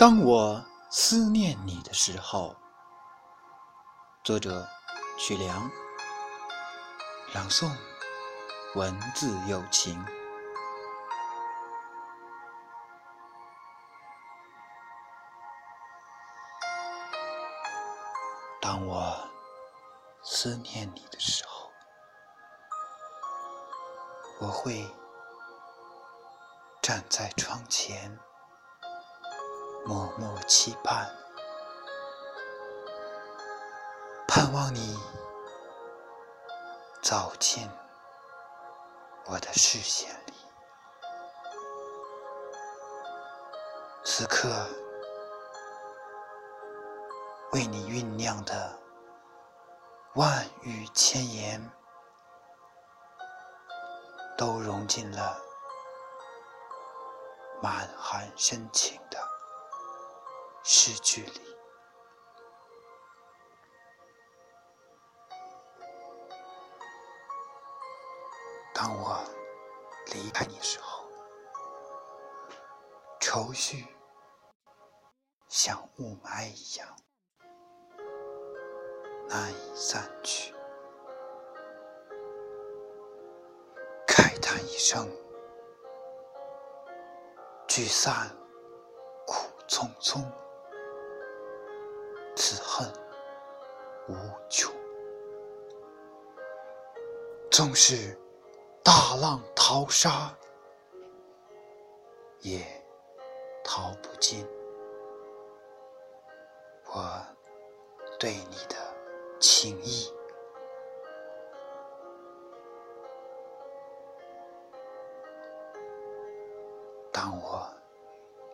当我思念你的时候，作者曲梁，朗诵文字有情。当我思念你的时候，我会站在窗前。默默期盼，盼望你走进我的视线里。此刻，为你酝酿的万语千言，都融进了满含深情的。诗句里，当我离开你的时候，愁绪像雾霾一样难以散去，慨叹一声，聚散苦匆匆。无穷，纵是大浪淘沙，也淘不尽我对你的情意。当我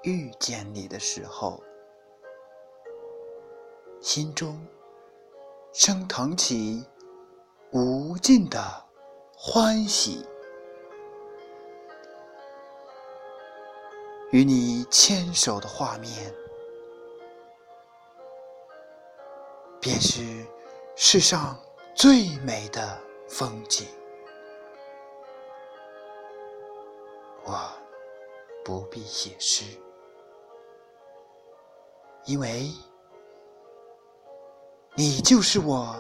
遇见你的时候。心中升腾起无尽的欢喜，与你牵手的画面，便是世上最美的风景。我不必写诗，因为。你就是我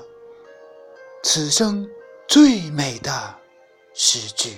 此生最美的诗句。